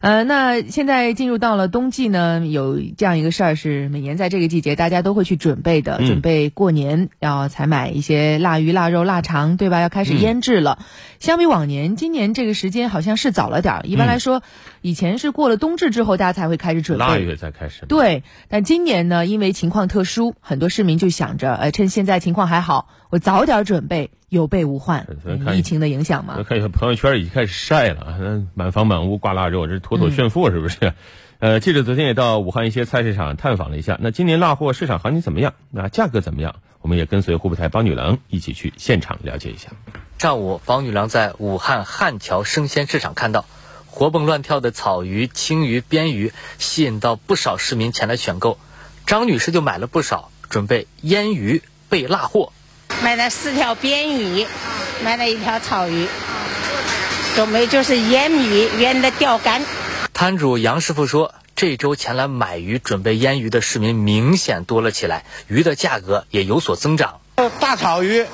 呃，那现在进入到了冬季呢，有这样一个事儿是每年在这个季节大家都会去准备的，准备过年要采买一些腊鱼、腊肉、腊肠，对吧？要开始腌制了。相比往年，今年这个时间好像是早了点儿。一般来说，以前是过了冬至之后大家才会开始准备，腊月才开始。对，但今年呢，因为情况特殊，很多市民就想着，呃，趁现在情况还好，我早点准备。有备无患，疫情的影响吗？看一下朋友圈已经开始晒了，满房满屋挂腊肉，这妥妥炫富是不是？呃，记者昨天也到武汉一些菜市场探访了一下，那今年腊货市场行情怎么样？那价格怎么样？我们也跟随湖北台帮女郎一起去现场了解一下。上午，帮女郎在武汉汉桥生鲜市场看到活蹦乱跳的草鱼、青鱼、鳊鱼，吸引到不少市民前来选购。张女士就买了不少，准备腌鱼备腊货。买了四条鳊鱼，买了一条草鱼，准备就是腌鱼，腌的钓竿。摊主杨师傅说，这周前来买鱼准备腌鱼的市民明显多了起来，鱼的价格也有所增长。大草鱼，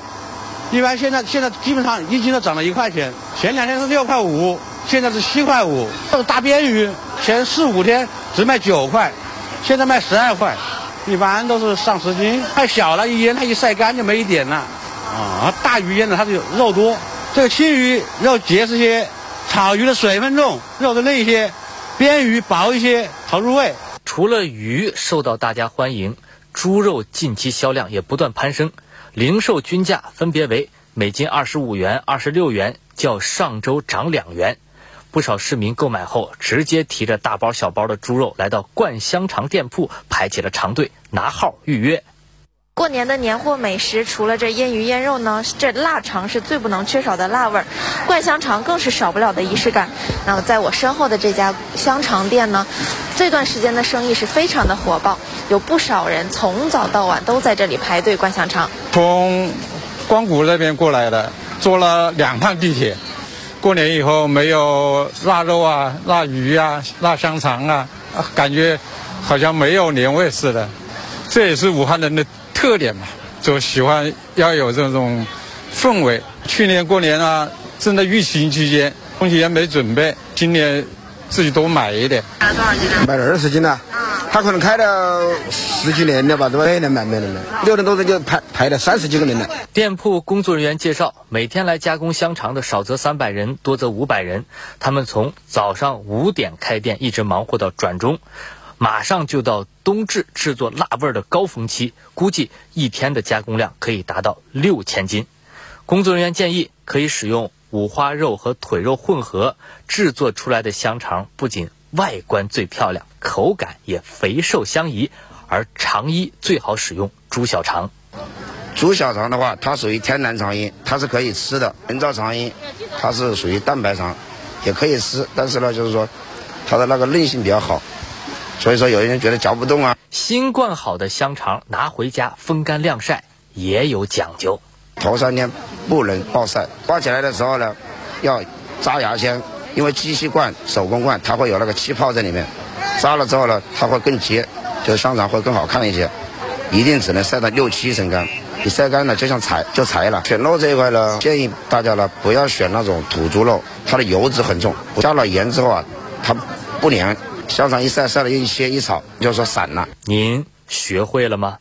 一般现在现在基本上一斤都涨了一块钱，前两天是六块五，现在是七块五。大鳊鱼前四五天只卖九块，现在卖十二块。一般都是上十斤，太小了，一腌它一晒干就没一点了。啊，大鱼腌的它就肉多，这个青鱼肉结实些，草鱼的水分重，肉的嫩一些，鳊鱼薄一些，好入味。除了鱼受到大家欢迎，猪肉近期销量也不断攀升，零售均价分别为每斤二十五元、二十六元，较上周涨两元。不少市民购买后，直接提着大包小包的猪肉来到灌香肠店铺，排起了长队拿号预约。过年的年货美食，除了这腌鱼腌肉呢，这腊肠是最不能缺少的辣味儿，灌香肠更是少不了的仪式感。那么在我身后的这家香肠店呢，这段时间的生意是非常的火爆，有不少人从早到晚都在这里排队灌香肠。从光谷那边过来的，坐了两趟地铁。过年以后没有腊肉啊、腊鱼啊、腊香肠啊，感觉好像没有年味似的。这也是武汉人的特点嘛，就喜欢要有这种氛围。去年过年啊，正在疫情期间，东西也没准备，今年自己多买一点。买了多少斤？买了二十斤了。他可能开了十几年了吧，对吧？每年买，每年买。六点多钟就排排了三十几个人了。店铺工作人员介绍，每天来加工香肠的少则三百人，多则五百人。他们从早上五点开店，一直忙活到转中，马上就到冬至制作腊味的高峰期，估计一天的加工量可以达到六千斤。工作人员建议，可以使用五花肉和腿肉混合制作出来的香肠，不仅外观最漂亮。口感也肥瘦相宜，而肠衣最好使用猪小肠。猪小肠的话，它属于天然肠衣，它是可以吃的。人造肠衣，它是属于蛋白肠，也可以吃，但是呢，就是说它的那个韧性比较好，所以说有些人觉得嚼不动啊。新灌好的香肠拿回家风干晾晒也有讲究，头三天不能暴晒，挂起来的时候呢，要扎牙签，因为机器灌、手工灌它会有那个气泡在里面。扎了之后呢，它会更结，就是香肠会更好看一些。一定只能晒到六七成干，你晒干了就像柴就柴了。选肉这一块呢，建议大家呢不要选那种土猪肉，它的油脂很重，加了盐之后啊，它不粘。香肠一晒晒了一切一炒，就说散了。您学会了吗？